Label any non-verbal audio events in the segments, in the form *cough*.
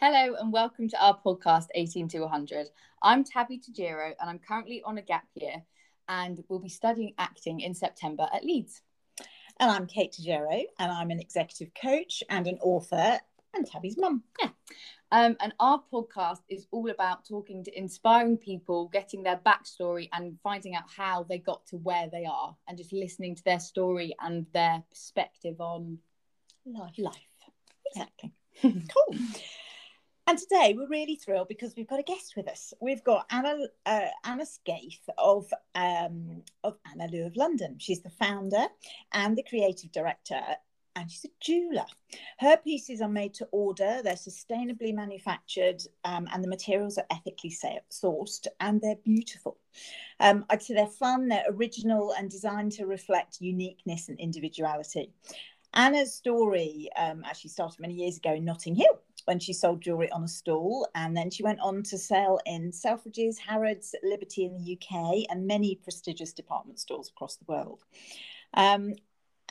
Hello and welcome to our podcast 18 to 100. I'm Tabby Tajiro and I'm currently on a gap year and will be studying acting in September at Leeds. And I'm Kate Tajero and I'm an executive coach and an author and Tabby's mum. Yeah. Um, and our podcast is all about talking to inspiring people, getting their backstory and finding out how they got to where they are and just listening to their story and their perspective on Life. life. Exactly. *laughs* cool. And today we're really thrilled because we've got a guest with us. We've got Anna uh, Anna Skaith of um, of Anna Lou of London. She's the founder and the creative director, and she's a jeweler. Her pieces are made to order. They're sustainably manufactured, um, and the materials are ethically sourced, and they're beautiful. Um, I'd say they're fun, they're original, and designed to reflect uniqueness and individuality. Anna's story um, actually started many years ago in Notting Hill when she sold jewellery on a stall. And then she went on to sell in Selfridges, Harrods, Liberty in the UK, and many prestigious department stores across the world. Um,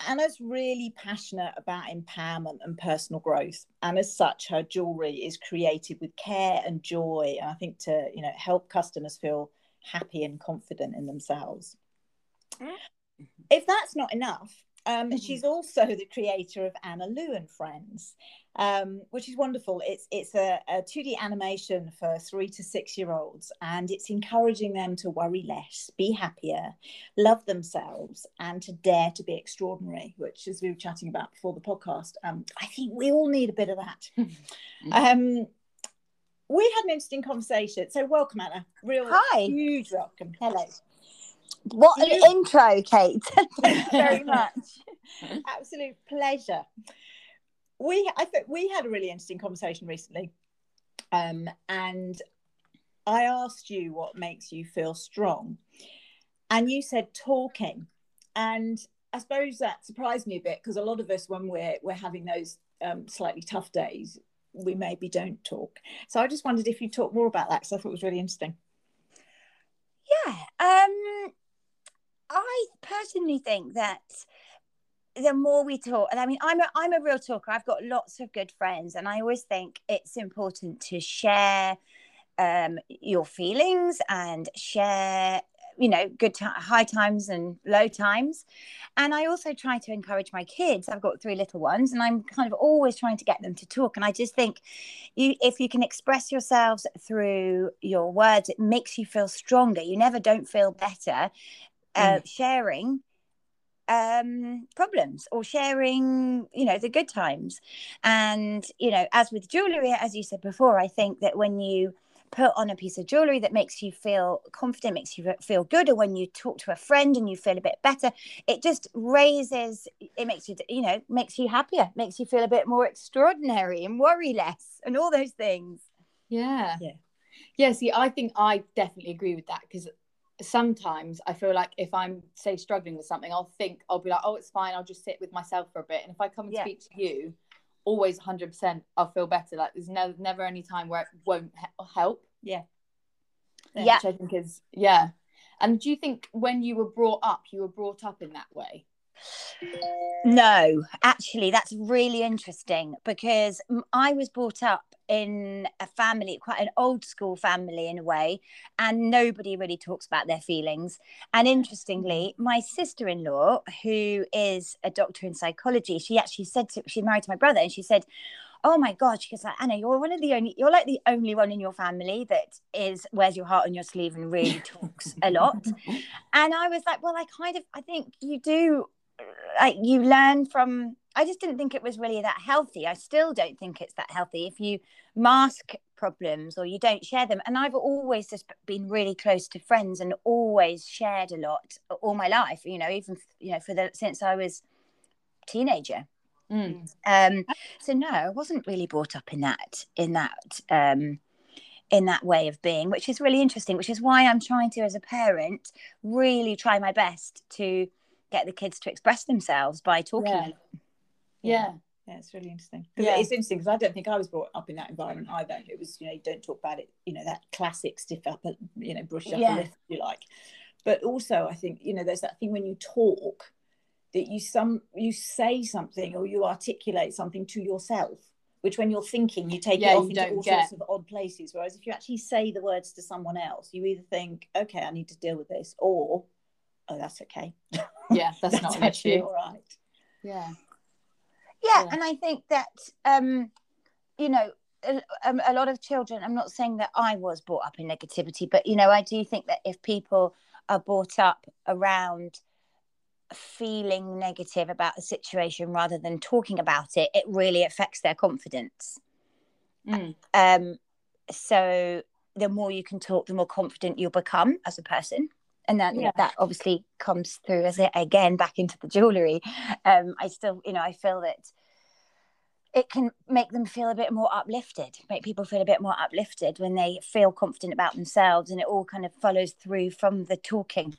Anna's really passionate about empowerment and personal growth. And as such, her jewellery is created with care and joy. And I think to, you know, help customers feel happy and confident in themselves. If that's not enough, um. She's also the creator of Anna Lou and Friends, um, which is wonderful. It's it's a, a 2D animation for three to six year olds, and it's encouraging them to worry less, be happier, love themselves, and to dare to be extraordinary. Which, as we were chatting about before the podcast, um, I think we all need a bit of that. *laughs* *laughs* um, we had an interesting conversation. So, welcome, Anna. Real Hi. huge welcome. Hello. What an You- intro, Kate. *laughs* Thank you *laughs* very much. absolute pleasure. We I think we had a really interesting conversation recently, um, and I asked you what makes you feel strong, and you said talking, and I suppose that surprised me a bit because a lot of us, when we're we're having those um, slightly tough days, we maybe don't talk. So I just wondered if you talk more about that because I thought it was really interesting. Yeah. Um, I personally think that the more we talk, and I mean, I'm a, I'm a real talker. I've got lots of good friends, and I always think it's important to share um, your feelings and share, you know, good ti high times and low times. And I also try to encourage my kids. I've got three little ones, and I'm kind of always trying to get them to talk. And I just think, you if you can express yourselves through your words, it makes you feel stronger. You never don't feel better uh, sharing um problems or sharing you know the good times and you know as with jewelry as you said before i think that when you put on a piece of jewelry that makes you feel confident makes you feel good or when you talk to a friend and you feel a bit better it just raises it makes you you know makes you happier makes you feel a bit more extraordinary and worry less and all those things Yeah. Yeah. Yeah. See, I think I definitely agree with that because sometimes I feel like if I'm, say, struggling with something, I'll think, I'll be like, oh, it's fine. I'll just sit with myself for a bit. And if I come and Yeah. speak to you, always 100%, I'll feel better. Like there's never, never any time where it won't he- help. Yeah. Yeah. Which I think is, yeah. And do you think when you were brought up, you were brought up in that way? No, actually, that's really interesting because mm, I was brought up in a family, quite an old school family in a way, and nobody really talks about their feelings. And interestingly, my sister in law, who is a doctor in psychology, she actually said to, she's married to my brother, and she said, Oh my God, she goes like, Anna, you're one of the only, you're like the only one in your family that is wears your heart on your sleeve and really talks a lot. *laughs* And I was like, well, I kind of, I think you do like you learn from i just didn't think it was really that healthy. I still don't think it's that healthy. If you mask problems or you don't share them and i've always just been really close to friends and always shared a lot all my life you know even you know for the since i was a teenager. Mm. um so no i wasn't really brought up in that in that um in that way of being which is really interesting which is why i'm trying to as a parent really try my best to get the kids to express themselves by talking Yeah. Yeah. Yeah, it's really interesting. Yeah. It's interesting because I don't think I was brought up in that environment either. It was, you know, you don't talk about it, you know, that classic stiff upper, you know, brush up, Yeah. lip, if you like. But also, I think, you know, there's that thing when you talk that you some you say something or you articulate something to yourself which when you're thinking, you take Yeah, it off into all get. sorts of odd places. Whereas if you actually say the words to someone else, you either think, okay, I need to deal with this, or, oh, that's okay. Yeah, *laughs* that's, That's not an issue. all right. Yeah. yeah, Yeah. and I think that um, you know, a, um, a lot of children. I'm not saying that I was brought up in negativity, but you know, I do think that if people are brought up around feeling negative about the situation rather than talking about it, it really affects their confidence. Mm. Um, so the more you can talk, the more confident you'll become as a person. And that Yeah. that obviously comes through as it again back into the jewelry. Um, I still, you know, I feel that it can make them feel a bit more uplifted, make people feel a bit more uplifted when they feel confident about themselves, and it all kind of follows through from the talking.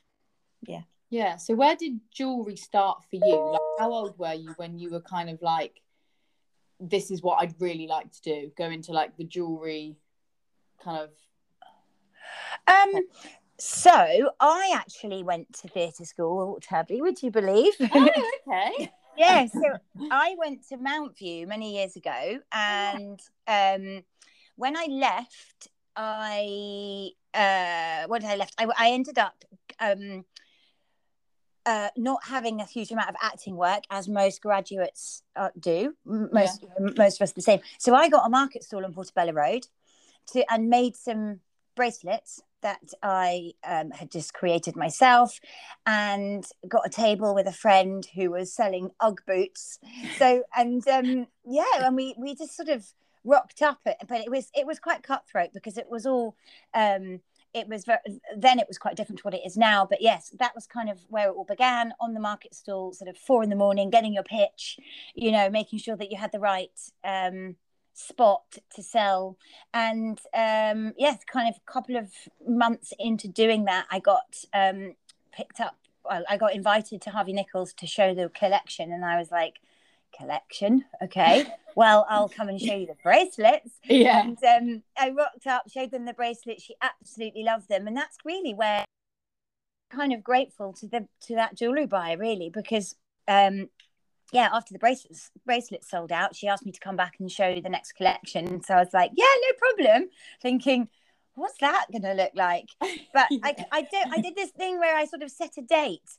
Yeah. Yeah. So where did jewelry start for you? Like, how old were you when you were kind of like, this is what I'd really like to do? Go into like the jewelry kind of. Um, so I actually went to theatre school, Tabby, would you believe? Oh, okay. *laughs* yeah, *laughs* so I went to Mountview many years ago, and um, when I left, I uh, when I left, I, I ended up um, uh, not having a huge amount of acting work, as most graduates uh, do. Most most of us the same. So I got a market stall on Portobello Road, to and made some bracelets that I um, had just created myself and got a table with a friend who was selling UGG boots. So and um, yeah, and we we just sort of rocked up it, but it was it was quite cutthroat because it was all um, it was very, then it was quite different to what it is now. But yes, that was kind of where it all began on the market stall, sort of four in the morning, getting your pitch, you know, making sure that you had the right. Um, spot to sell. And um yes kind of a couple of months into doing that i got um picked up well, i got invited to harvey nichols to show the collection. And i was like collection? Okay. *laughs* Well i'll come and show you the bracelets. Yeah. and um i rocked up showed them the bracelets. She absolutely loved them. And that's really where kind of grateful to the to that jewelry buyer really because um yeah, after the bracelets bracelets sold out, she asked me to come back and show the next collection. So I was like, yeah, no problem. Thinking, what's that going to look like? But *laughs* I, I did, I did this thing where I sort of set a date.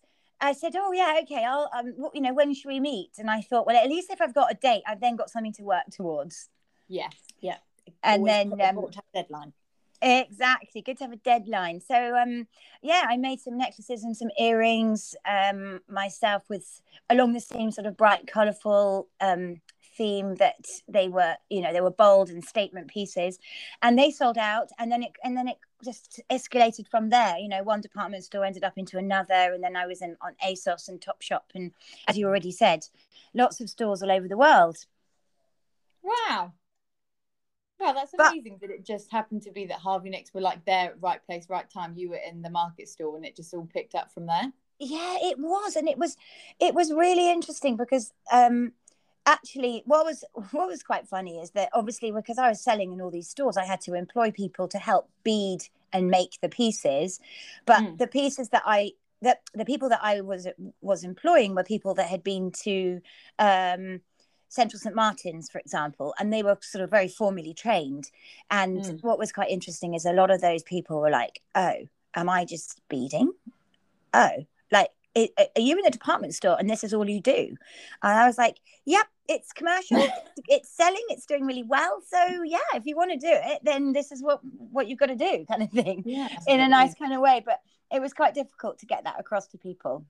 I said, oh yeah, okay, I'll, um, what- you know, when should we meet? And I thought, well, at least if I've got a date, I've then got something to work towards. Yes. Yeah. And Always then, um, important to have a deadline. Exactly. Good to have a deadline. So um yeah, I made some necklaces and some earrings um myself with along the same sort of bright, colourful um theme that they were, you know, they were bold and statement pieces. And they sold out and then it and then it just escalated from there. You know, one department store ended up into another and then I was in on ASOS and Topshop and as you already said, lots of stores all over the world. Wow. Wow, that's But- amazing that it just happened to be that Harvey Nicks were like there at right place, right time. You were in the market stall and it just all picked up from there. yeah it was and it was it was really interesting because um actually what was *laughs* what was quite funny is that obviously because i was selling in all these stores i had to employ people to help bead and make the pieces but Mm. the pieces that i that the people that i was was employing were people that had been to um central st martin's for example and they were sort of very formally trained. And Mm. what was quite interesting is a lot of those people were like oh am i just beading oh like i- are you in a department store and this is all you do? And i was like yep it's commercial. *laughs* It's selling. It's doing really well. So yeah if you want to do it then this is what what you've got to do *laughs* kind of thing Yeah. in a nice kind of way. But it was quite difficult to get that across to people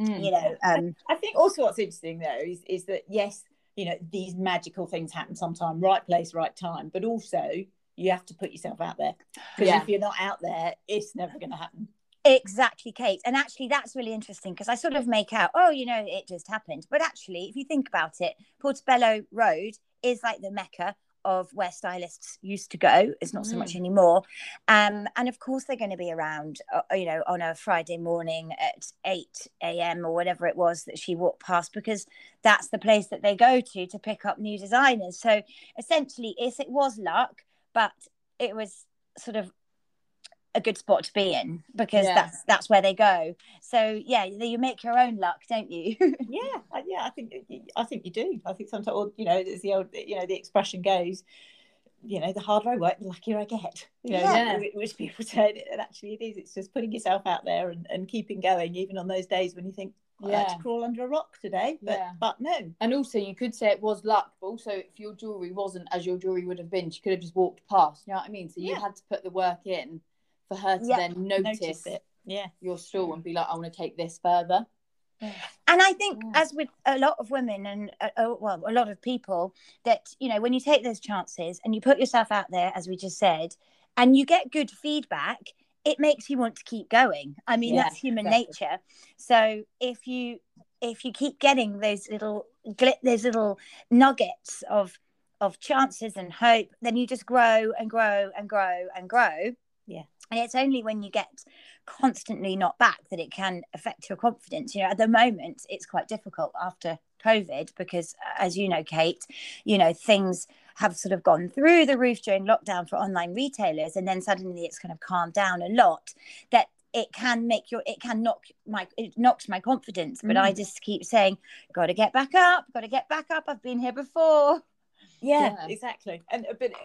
Mm. you know um I think also what's interesting though is is that yes, you know, these magical things happen sometime, right place, right time, but also you have to put yourself out there because Yeah. if you're not out there, it's never going to happen. Exactly, Kate. And actually, that's really interesting because I sort of make out, oh, you know, it just happened. But actually, if you think about it, Portobello Road is like the mecca of where stylists used to go. It's not so much anymore. Um, and of course, they're going to be around, uh, you know, on a Friday morning at 8 a.m. or whatever it was that she walked past because that's the place that they go to to pick up new designers. So essentially, it's, it was luck, but it was sort of a good spot to be in because Yeah. that's that's where they go. So yeah, you make your own luck, don't you? *laughs* yeah I- yeah i think i think you do i think sometimes or, you know as the old you know the expression goes you know the harder i work the luckier i get you know Yeah. which- people *laughs* say and actually it is it's just putting yourself out there and, and keeping going even on those days when you think "Oh, i had Yeah. to crawl under a rock today but Yeah. but no And also, you could say it was luck, but also, if your jewelry wasn't as your jewelry would have been, she could have just walked past. You know what I mean? So you Yeah. had to put the work in for her to Yeah. then notice, notice it yeah your stall and be like, I want to take this further. And I think, Yeah. as with a lot of women and uh, uh, well, a lot of people, that you know, when you take those chances and you put yourself out there, as we just said, and you get good feedback, it makes you want to keep going. I mean, Yeah, that's human exactly. nature. So if you if you keep getting those little glit, those little nuggets of of chances and hope, then you just grow and grow and grow and grow. Yeah. And it's only when you get constantly knocked back that it can affect your confidence. You know, at the moment, it's quite difficult after COVID because, as you know, Kate, you know, things have sort of gone through the roof during lockdown for online retailers. And then suddenly it's kind of calmed down a lot that it can make your it can knock my it knocks my confidence but i Mm. just keep saying got to get back up got to get back up i've been here before yeah, Yeah. exactly and but it's,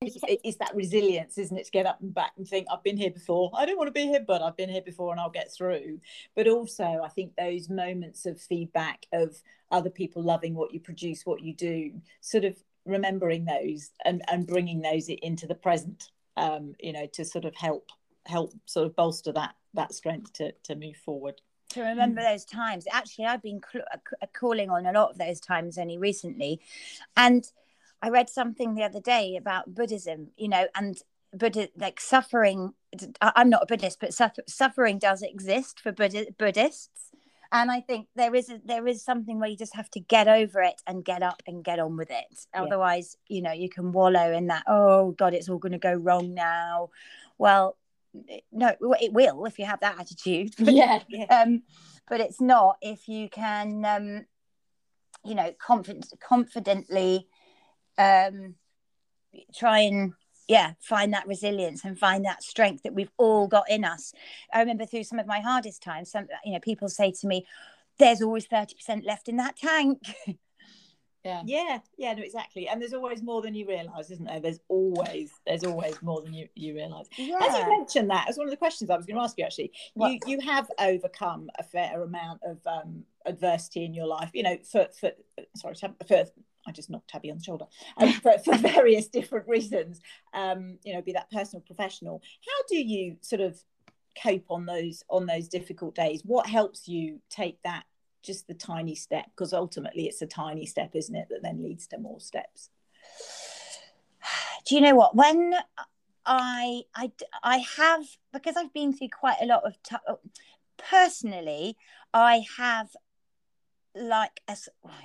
it's that resilience isn't it to get up and back and think i've been here before. I don't want to be here but i've been here before and i'll get through. But also i think those moments of feedback of other people loving what you produce what you do sort of remembering those and and bringing those into the present um you know to sort of help help sort of bolster that that strength to to move forward. To remember those times. Actually i've been cl- uh, calling on a lot of those times only recently. And i read something the other day about buddhism you know and Buddha, like suffering i'm not a buddhist but suffer, suffering does exist for Buddha, buddhists and i think there is a, there is something where you just have to get over it and get up and get on with it Yeah. otherwise you know you can wallow in that oh god it's all going to go wrong now well no it will if you have that attitude but *laughs* Yeah. *laughs* um but it's not if you can um you know confident confidently um try and yeah find that resilience and find that strength that we've all got in us. I remember through some of my hardest times some you know people say to me there's always 30% left in that tank. *laughs* Yeah. yeah yeah no exactly. And there's always more than you realize isn't there? There's always there's always more than you you realize. As you mentioned that, as one of the questions I was going to ask you, actually, you, you have overcome a fair amount of um, adversity in your life. You know, for for sorry, for I just knocked Tabby on the shoulder um, for, for *laughs* various different reasons. Um, you know, be that personal, professional. How do you sort of cope on those on those difficult days? What helps you take that just the tiny step? Because ultimately, it's a tiny step, isn't it, that then leads to more steps. do you know what when i i i have because i've been through quite a lot of t- personally i have like a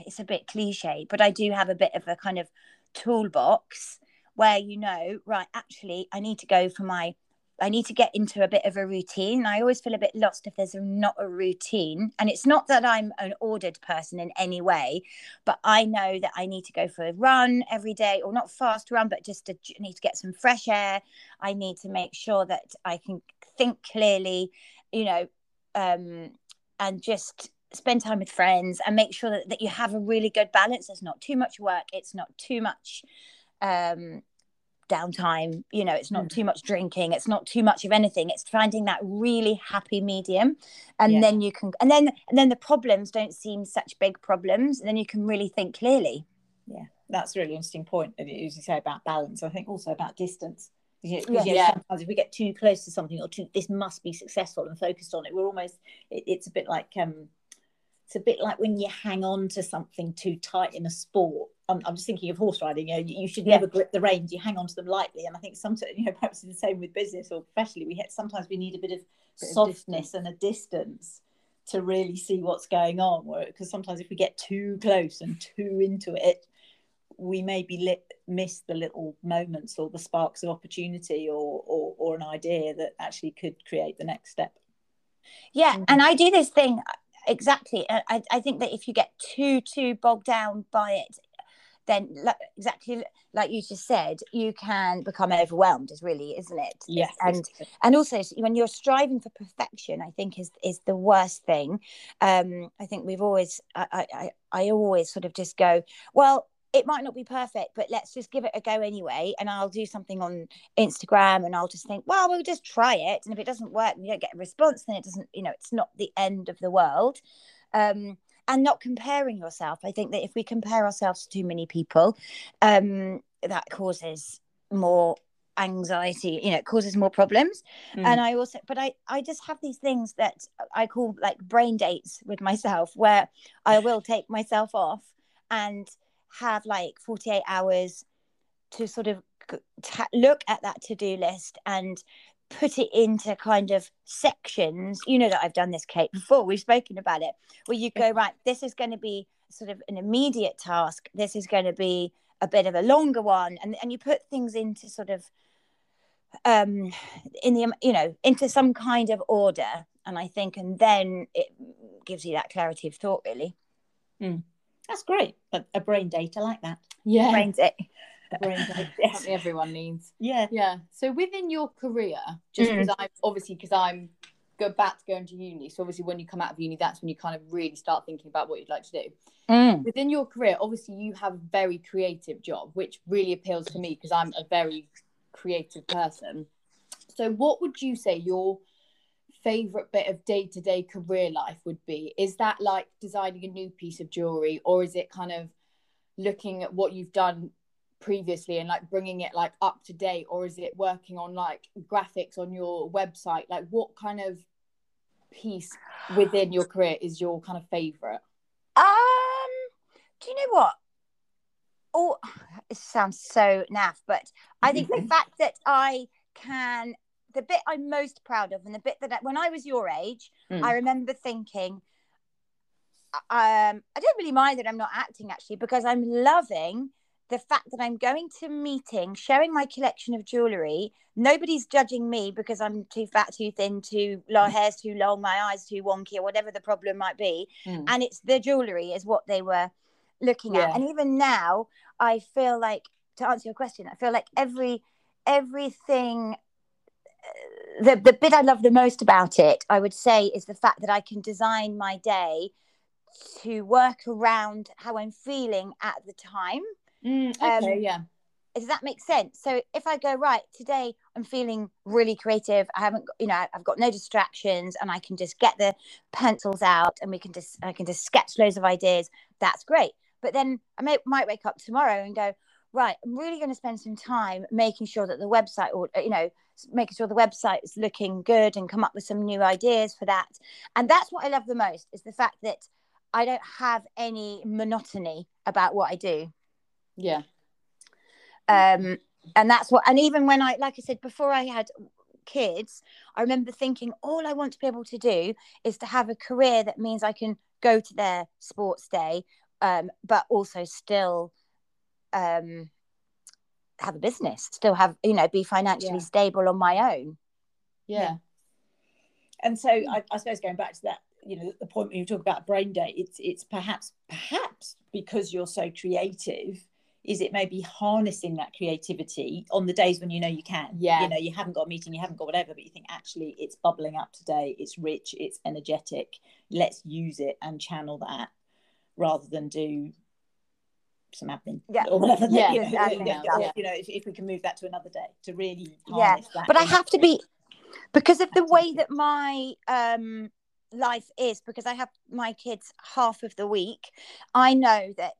it's a bit cliche but i do have a bit of a kind of toolbox where you know right actually i need to go for my I need to get into a bit of a routine. I always feel a bit lost if there's not a routine. And it's not that I'm an ordered person in any way, but I know that I need to go for a run every day, or not fast run, but just to need to get some fresh air. I need to make sure that I can think clearly, you know, um, and just spend time with friends and make sure that, that you have a really good balance. There's not too much work, it's not too much um downtime you know it's not Mm. too much drinking it's not too much of anything it's finding that really happy medium and Yeah. then you can and then and then the problems don't seem such big problems and then you can really think clearly yeah that's a really interesting point as you say about balance i think also about distance You know, 'cause, Yeah. you know, Yeah. sometimes if we get too close to something or too this must be successful and focused on it we're almost it, it's a bit like um it's a bit like when you hang on to something too tight in a sport I'm, I'm just thinking of horse riding you know you, you should Yeah. never grip the reins you hang on to them lightly and i think sometimes you know perhaps it's the same with business or professionally we have, sometimes we need a bit of Bit softness distance. and a distance to really see what's going on because sometimes if we get too close and too into it we maybe lit, miss the little moments or the sparks of opportunity or, or or an idea that actually could create the next step yeah Mhm. and i do this thing exactly. I, I think that if you get too too bogged down by it then like, exactly like you just said you can become overwhelmed is really isn't it? Yes. and and also when you're striving for perfection i think is is the worst thing. Um i think we've always i i i always sort of just go well it might not be perfect but let's just give it a go anyway and i'll do something on instagram and i'll just think well we'll just try it and if it doesn't work and you don't get a response then it doesn't you know it's not the end of the world. Um and not comparing yourself. I think that if we compare ourselves to too many people um that causes more anxiety you know it causes more problems. Mm. and i also but i i just have these things that i call like brain dates with myself where i will take myself off and have like 48 hours to sort of ta- look at that to-do list and put it into kind of sections. You know that i've done this kate before. We've spoken about it where you go right this is going to be sort of an immediate task. This is going to be a bit of a longer one. And, and you put things into sort of um in the you know into some kind of order and i think and then it gives you that clarity of thought really That's great. A, a brain date. I like that. Yeah. brains *laughs* it A brain date. Yes. Everyone needs. Yeah. Yeah. So within your career, just Mm. because I'm obviously because I'm go back to going to uni. So obviously when you come out of uni, that's when you kind of really start thinking about what you'd like to do. Mm. Within your career, obviously you have a very creative job, which really appeals to me because I'm a very creative person. So what would you say your favorite bit of day-to-day career life would be? Is that like designing a new piece of jewelry or is it kind of looking at what you've done previously and like bringing it like up to date or is it working on like graphics on your website like what kind of piece within your career is your kind of favorite Um, do you know what? Oh, *sighs* it sounds so naff, but I think the *laughs* fact that I can, the bit I'm most proud of, and the bit that I, when I was your age, Mm. I remember thinking, um, I don't really mind that I'm not acting actually because I'm loving the fact that I'm going to meeting, showing my collection of jewelry. Nobody's judging me because I'm too fat, too thin, too long, hair's too long, my eyes too wonky, or whatever the problem might be Mm. and it's the jewelry is what they were looking at and even now i feel like to answer your question i feel like every everything the, the bit i love the most about it i would say is the fact that i can design my day to work around how i'm feeling at the time. Mm, okay Um, yeah. does that make sense. So if i go right today i'm feeling really creative. I haven't got- you know i've got no distractions and i can just get the pencils out and we can just i can just sketch loads of ideas that's great. But then i may, might wake up tomorrow and go right i'm really going to spend some time making sure that the website or you know making sure the website is looking good and come up with some new ideas for that. And that's what i love the most is the fact that i don't have any monotony about what i do. Yeah. Um and that's what and even when i like i said before i had kids i remember thinking all i want to be able to do is to have a career that means i can go to their sports day um but also still um have a business still have you know be financially Yeah. stable on my own yeah And so I, I suppose going back to that, you know, the point when you talk about brain day, it's it's perhaps perhaps because you're so creative, is it maybe harnessing that creativity on the days when you know you can. Yeah. You know, you haven't got a meeting, you haven't got whatever, but you think actually it's bubbling up today, it's rich, it's energetic. Let's use it and channel that rather than do some admin Yeah. or whatever. Yeah, you know, admin or, stuff. you know if, if we can move that to another day to really Yeah, that. but I have to be because of the way that my um life is because I have my kids half of the week. I know that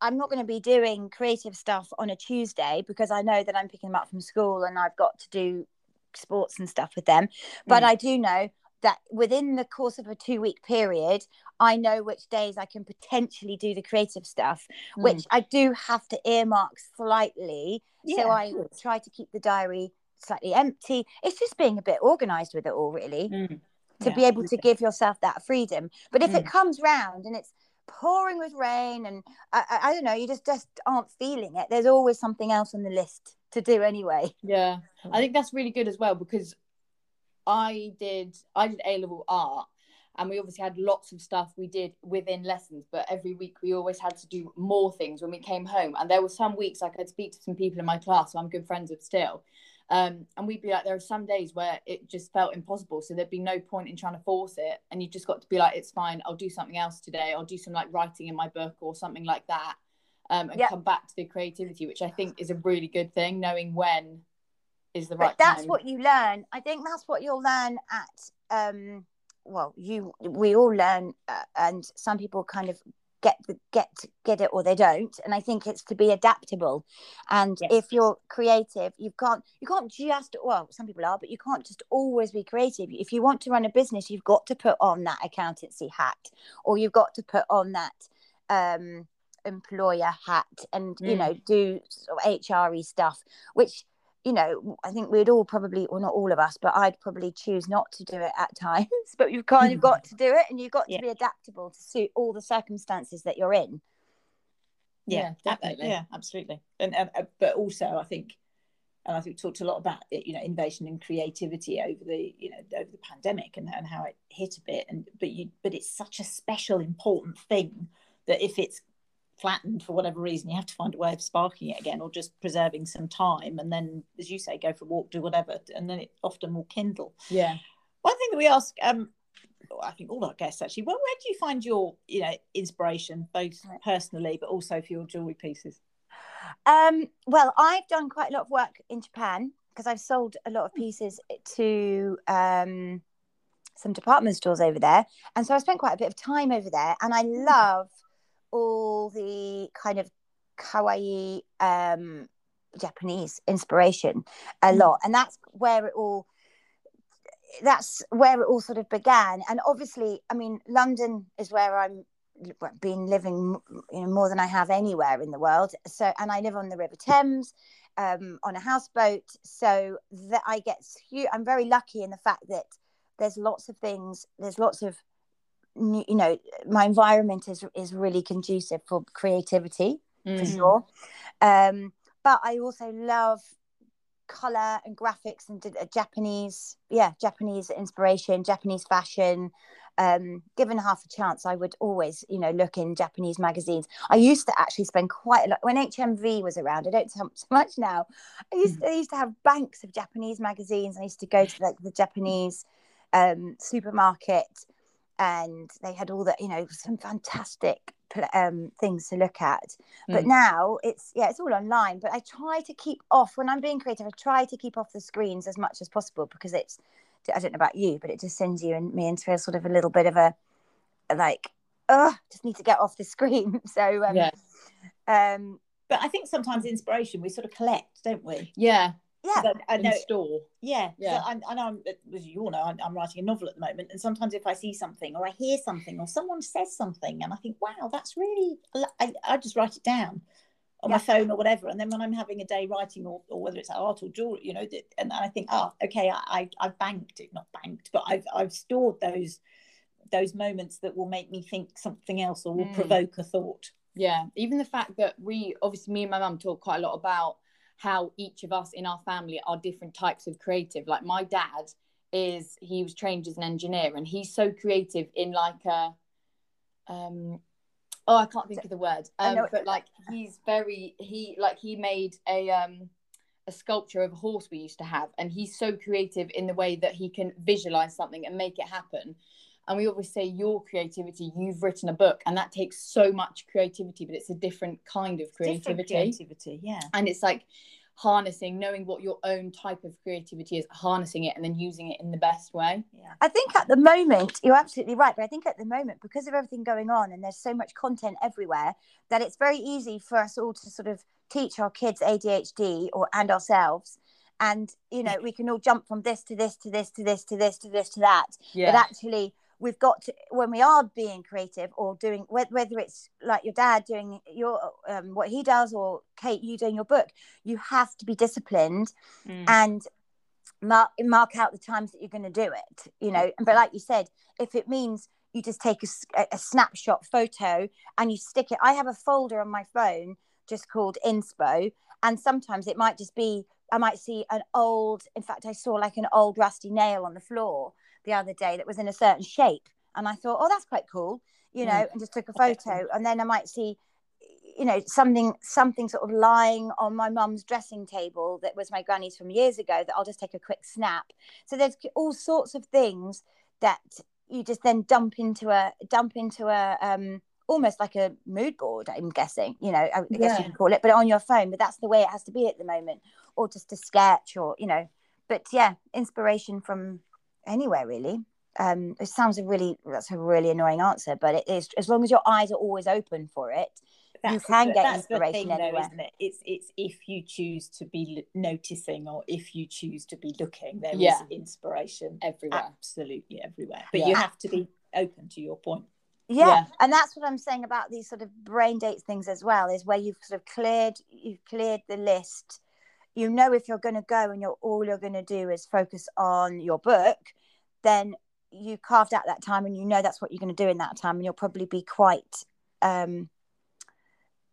I'm not going to be doing creative stuff on a Tuesday because I know that I'm picking them up from school and I've got to do sports and stuff with them. But Mm. I do know that within the course of a two week period, I know which days I can potentially do the creative stuff, Mm. which I do have to earmark slightly so I try to keep the diary slightly empty. It's just being a bit organized with it all, really, Mm. to Yeah, be able to give yourself that freedom. But if it Mm. comes round and it's pouring with rain and I, I, I don't know, you just just aren't feeling it. There's always something else on the list to do anyway. Yeah, I *laughs* think that's really good as well because I did I did A level art, and we obviously had lots of stuff we did within lessons but every week we always had to do more things when we came home and there were some weeks i could speak to some people in my class who i'm good friends with still um, and we'd be like there are some days where it just felt impossible so there'd be no point in trying to force it and you just got to be like it's fine i'll do something else today i'll do some like writing in my book or something like that um, and Yep. come back to the creativity which i think is a really good thing knowing when is the but right that's time. what you learn i think that's what you'll learn at um well you we all learn uh, and some people kind of get the get get it or they don't and i think it's to be adaptable and Yes. if you're creative you can't you can't just well some people are but you can't just always be creative if you want to run a business you've got to put on that accountancy hat or you've got to put on that um employer hat and you Mm. know do sort of HRE stuff which you know, I think we'd all probably, well, not all of us, but I'd probably choose not to do it at *laughs* times. But you've kind of got *laughs* to do it, and you've got Yeah. to be adaptable to suit all the circumstances that you're in. Yeah, ab- definitely. yeah absolutely and uh, uh, but also i think and i think we talked a lot about it, you know innovation and creativity over the you know over the pandemic and, and how it hit a bit and but you but it's such a special important thing that if it's flattened for whatever reason you have to find a way of sparking it again or just preserving some time and then as you say go for a walk do whatever and then it often will kindle. Yeah. One thing that we ask um I think all our guests actually. Well, where do you find your, you know, inspiration, both personally but also for your jewelry pieces? Um, well, I've done quite a lot of work in Japan because I've sold a lot of pieces to um, some department stores over there, and so I spent quite a bit of time over there, and I love all the kind of kawaii um, Japanese inspiration a Mm. lot, and that's where it all. That's where it all sort of began, and obviously, I mean, London is where I'm been living you know more than I have anywhere in the world. So and I live on the River Thames um, on a houseboat, so that I get I'm very lucky in the fact that there's lots of things. There's lots of you know my environment is is really conducive for creativity for Mm. sure. Um, but I also love color and graphics and uh, Japanese, yeah, Japanese inspiration, Japanese fashion. Um, given half a chance, I would always, you know, look in Japanese magazines. I used to actually spend quite a lot when HMV was around. I don't so *laughs* so much now. I used to, I used to have banks of Japanese magazines. I used to go to like the Japanese um, supermarket, and they had all the, you know, some fantastic um, things to look at but Mm. now it's yeah it's all online but i try to keep off when i'm being creative i try to keep off the screens as much as possible because it's i don't know about you but it just sends you and me into a sort of a little bit of a like oh just need to get off the screen *laughs* so um, Yeah. um But I think sometimes inspiration we sort of collect, don't we? yeah yeah I, I in know, store yeah, Yeah. I, I know, I'm, as you all know, I'm, I'm writing a novel at the moment, and sometimes if I see something or I hear something or someone says something, and I think, wow, that's really, I, I just write it down on my phone or whatever, and then when I'm having a day writing, or, or whether it's art or jewelry, you know, and I think, oh, okay, I, I I've banked it, not banked, but I've I've stored those those moments that will make me think something else or will Mm. provoke a thought. Yeah, even the fact that we obviously me and my mum talk quite a lot about how each of us in our family are different types of creative. Like my dad is he was trained as an engineer and he's so creative in like a um oh I can't think of the word. Um but like he's very he like he made a um a sculpture of a horse we used to have and he's so creative in the way that he can visualize something and make it happen and we always say your creativity you've written a book and that takes so much creativity but it's a different kind of Different creativity creativity, yeah. and it's like harnessing knowing what your own type of creativity is harnessing it and then using it in the best way Yeah. I think at the moment you're absolutely right, but I think at the moment because of everything going on and there's so much content everywhere that it's very easy for us all to sort of teach our kids ADHD or and ourselves, and you know we can all jump from this to this to this to this to this to this to that. yeah. But actually, we've got to when we are being creative or doing whether it's like your dad doing your um, what he does or Kate you doing your book, you have to be disciplined Mm. and mark mark out the times that you're going to do it you know but like you said if it means you just take a snapshot photo and you stick it i have a folder on my phone just called inspo and sometimes it might just be i might see an old in fact i saw like an old rusty nail on the floor the other day that was in a certain shape and I thought, oh, that's quite cool, you know, Mm. and just took a photo, and then I might see, you know, something something sort of lying on my mum's dressing table that was my granny's from years ago that I'll just take a quick snap. So there's all sorts of things that you just then dump into a dump into a um almost like a mood board i'm guessing you know i, I guess Yeah. you can call it but on your phone but that's the way it has to be at the moment or just a sketch or you know but yeah inspiration from anywhere really um it sounds a really that's a really annoying answer but it is as long as your eyes are always open for it You can the- get that's the inspiration thing, though, isn't it? It's it's if you choose to be l- noticing or if you choose to be looking, there is Yeah. inspiration everywhere. absolutely everywhere. But Yeah. you have to be open to your point. yeah. Yeah. and that's what i'm saying about these sort of brain dates things as well is where you've sort of cleared you've cleared the list you know if you're going to go and you're all you're going to do is focus on your book then you carved out that time and you know that's what you're going to do in that time and you'll probably be quite um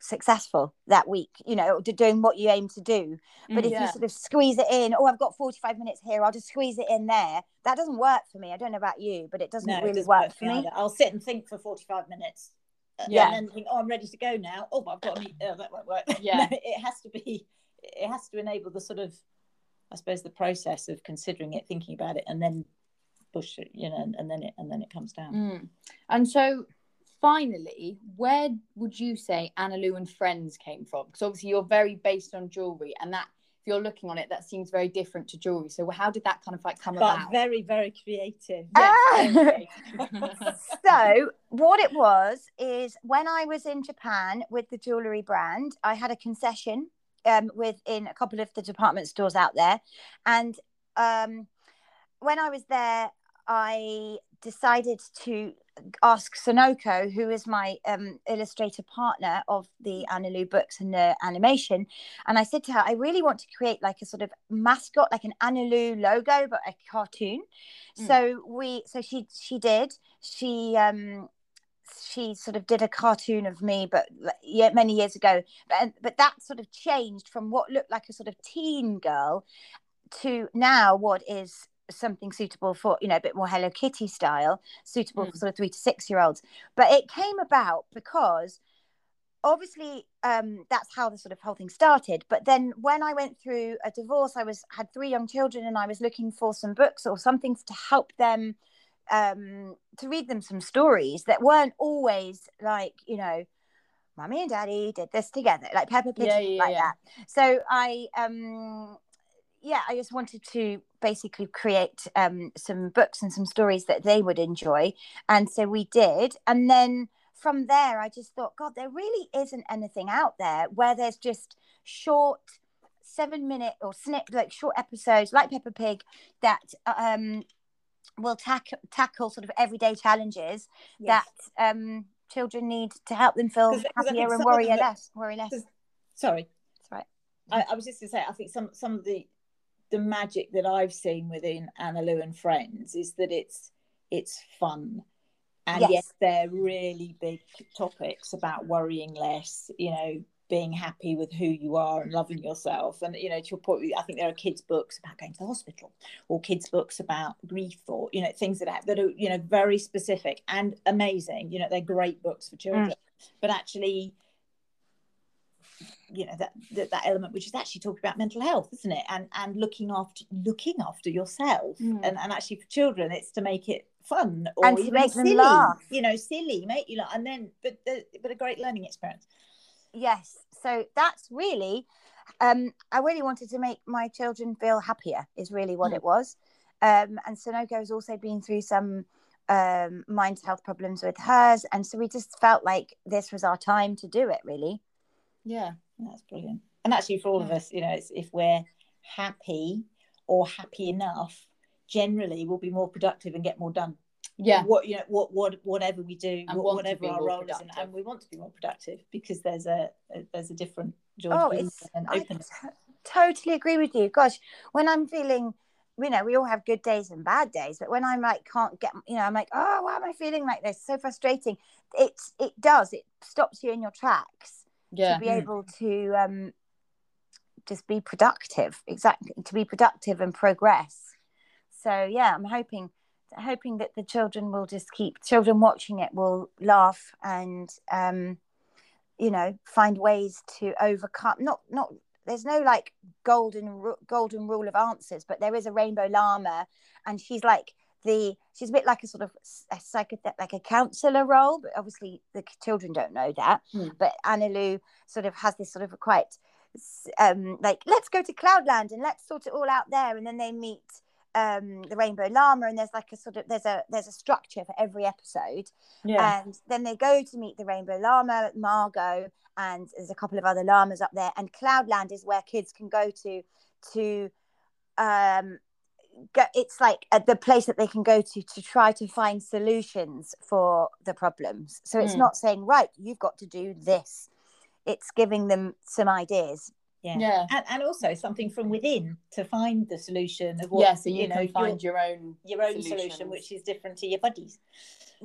successful that week you know doing what you aim to do but if Yeah. you sort of squeeze it in oh i've got 45 minutes here i'll just squeeze it in there that doesn't work for me i don't know about you but it doesn't No, it really doesn't work for me either. I'll sit and think for 45 minutes. uh, Yeah. And then think, oh, I'm ready to go now. Oh, but I've got to meet. Oh, that won't work. *laughs* Yeah. No, it has to be, it has to enable the sort of, I suppose, the process of considering it, thinking about it, and then push it, you know, and, and then it, and then it comes down. Mm. And so, finally, where would you say Anna Lou and Friends came from? Because obviously you're very based on jewelry, and that if you're looking on it, that seems very different to jewelry. So, how did that kind of like come But about? very, very creative. Yes, very *laughs* creative. so what it was is when I was in Japan with the jewelry brand, I had a concession um, within a couple of the department stores out there, and um, when I was there, I decided to ask Sonoko, who is my um, illustrator partner of the Anna Lou books and the animation, and I said to her, I really want to create like a sort of mascot, like an Anna Lou logo, but a cartoon. Mm. So we, so she she did. She um she sort of did a cartoon of me, but yeah, many years ago. But but that sort of changed from what looked like a sort of teen girl to now what is something suitable for you know a bit more Hello Kitty style, suitable for Mm. sort of three to six year olds. But it came about because obviously um that's how the sort of whole thing started but then when i went through a divorce i was had three young children and i was looking for some books or something to help them um to read them some stories that weren't always like you know mommy and daddy did this together like peppa pig Yeah, yeah, like yeah. that. So i um yeah i just wanted to basically create um some books and some stories that they would enjoy. And so we did. And then from there i just thought god there really isn't anything out there where there's just short seven minute or snip like short episodes like peppa pig that um will tack- tackle sort of everyday challenges Yes. that um children need to help them feel 'cause I think happier and worry that- less worry less Sorry. That's right. I, I was just going to say, I think some some of the the magic that I've seen within Anna Lou and Friends is that it's it's fun, and Yes. yes, they're really big topics about worrying less. You know, being happy with who you are and loving yourself. And you know, to your point, I think there are kids' books about going to the hospital, or kids' books about grief, or you know, things that are, that are you know very specific and amazing. You know, they're great books for children, but actually you know that, that that element which is actually talking about mental health isn't it and and looking after looking after yourself Mm. and and actually for children it's to make it fun or And even make them silly, laugh. you know silly make you laugh and then but the, but a great learning experience yes so that's really um i really wanted to make my children feel happier is really what Mm. it was. Um and sonoko has also been through some um mind health problems with hers. And so we just felt like this was our time to do it really. Yeah. that's brilliant. And actually for all of us you know it's if we're happy or happy enough generally we'll be more productive and get more done Yeah. what you know what what whatever we do And what, whatever our more role is and, and we want to be more productive because there's a, a there's a different joy oh it's and openness t- totally agree with you gosh when i'm feeling you know we all have good days and bad days but when i'm like can't get you know i'm like oh why am i feeling like this so frustrating it's it does it stops you in your tracks Yeah. to be Mm. able to um just be productive exactly to be productive and progress so yeah i'm hoping hoping that the children will just keep children watching it will laugh and um, you know find ways to overcome not not there's no like golden golden rule of answers but there is a rainbow llama and she's like the she's a bit like a sort of a like a counselor role but obviously the children don't know that Hmm. but Anna Lou sort of has this sort of quite um like let's go to cloudland and let's sort it all out there and then they meet um the rainbow llama and there's like a sort of there's a there's a structure for every episode. Yeah. and then they go to meet the rainbow llama margot and there's a couple of other llamas up there. And cloudland is where kids can go to to um go, it's like uh, the place that they can go to to try to find solutions for the problems. So it's Mm. not saying right you've got to do this. It's giving them some ideas yeah. Yeah. And, and also something from within to find the solution of what yeah, so you, know can find your, your own your own solutions. solution, which is different to your buddies.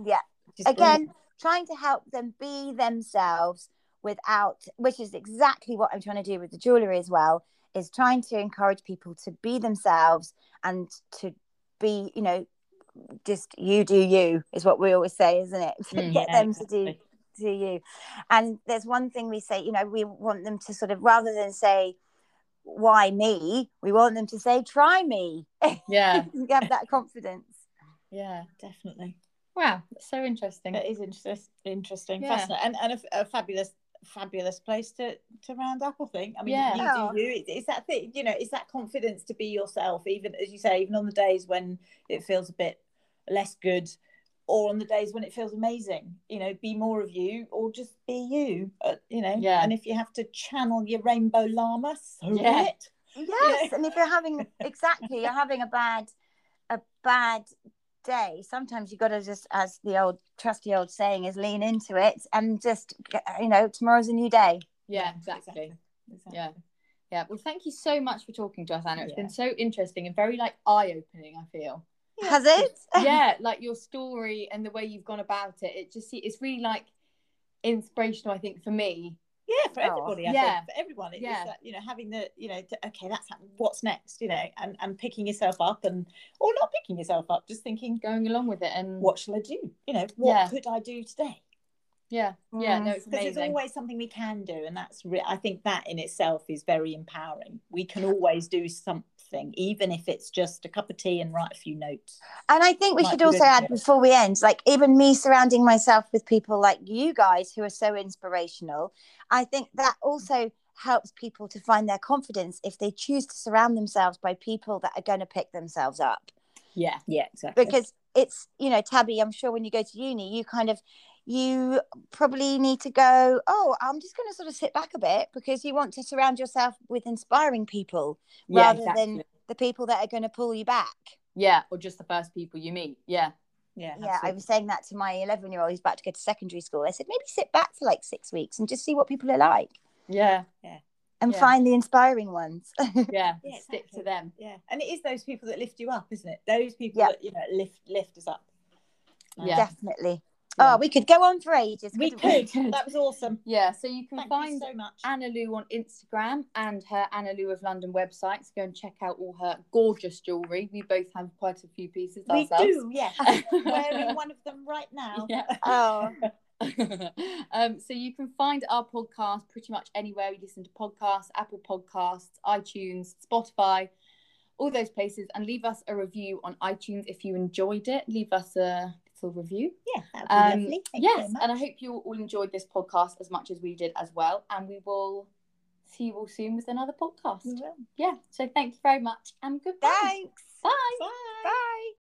yeah which again brilliant. trying to help them be themselves without which is exactly what i'm trying to do with the jewelry as well is trying to encourage people to be themselves and to be you know just you do you is what we always say isn't it *laughs* Mm, get yeah, them to do exactly. Do you and there's one thing we say you know we want them to sort of rather than say why me we want them to say try me Yeah. *laughs* have that confidence Yeah. definitely. Wow, that's so interesting. That is interest, interesting, Yeah. fascinating, and, and a, a fabulous, fabulous place to to round up. I think. I mean, Yeah. Yeah. you do you. It's, it's that thing, you know. It's that confidence to be yourself, even as you say, even on the days when it feels a bit less good, or on the days when it feels amazing. You know, be more of you, or just be you. Uh, you know. Yeah. And if you have to channel your rainbow llama, so Yeah. it. Yes, and if you're having *laughs* exactly, you're having a bad, a bad day. Sometimes you got to just, as the old trusty old saying is, lean into it and just, you know, tomorrow's a new day. yeah, exactly. exactly. Yeah. Yeah. Well, thank you so much for talking to us, Anna. It's Yeah. been so interesting and very like eye opening, I feel. Has it? *laughs* yeah, like your story and the way you've gone about it. It just it's really like inspirational, I think, for me. Yeah, for Oh, everybody. I yeah. think for everyone. It's Yeah. that, you know, having the, you know, to, okay, that's happened. What's next? You know, and and picking yourself up and or not picking yourself up, just thinking, Going along with it and what shall I do? You know, what Yeah. could I do today? yeah, yeah, Mm. no, it's Because there's always something we can do, and that's re- I think that in itself is very empowering. We can always do something, even if it's just a cup of tea and write a few notes. And I think we should also add before we end, like even me surrounding myself with people like you guys who are so inspirational, I think that also helps people to find their confidence if they choose to surround themselves by people that are going to pick themselves up. Yeah, Yeah, exactly. because it's you know tabby i'm sure when you go to uni you kind of you probably need to go oh i'm just going to sort of sit back a bit because you want to surround yourself with inspiring people yeah, rather exactly. than the people that are going to pull you back yeah, or just the first people you meet. Yeah, yeah, yeah i was saying that to my 11 year old who's about to go to secondary school i said maybe sit back for like six weeks and just see what people are like yeah, Yeah and Yeah. find the inspiring ones *laughs* yeah. Yeah, Stick to them. yeah, and it is those people that lift you up, isn't it? Those people Yeah. that you know lift lift us up. Yeah. definitely Yeah. oh we could go on for ages We couldn't could. That was awesome. Yeah, so you can Thank find you so much. Anna Lou on Instagram and her Anna Lou of London website. So go and check out all her gorgeous jewellery. We both have quite a few pieces we ourselves. do, yes. *laughs* Wearing one of them right now. Yeah. *laughs* oh *laughs* um, so you can find our podcast pretty much anywhere you listen to podcasts, Apple Podcasts, iTunes, Spotify, all those places, and leave us a review on iTunes if you enjoyed it. Leave us a little review. Yeah, that would be Um, lovely. Thank you yes, very much. and I hope you all enjoyed this podcast as much as we did as well. And we will see you all soon with another podcast. We will. Yeah. So thank you very much and goodbye. thanks Bye. Bye. bye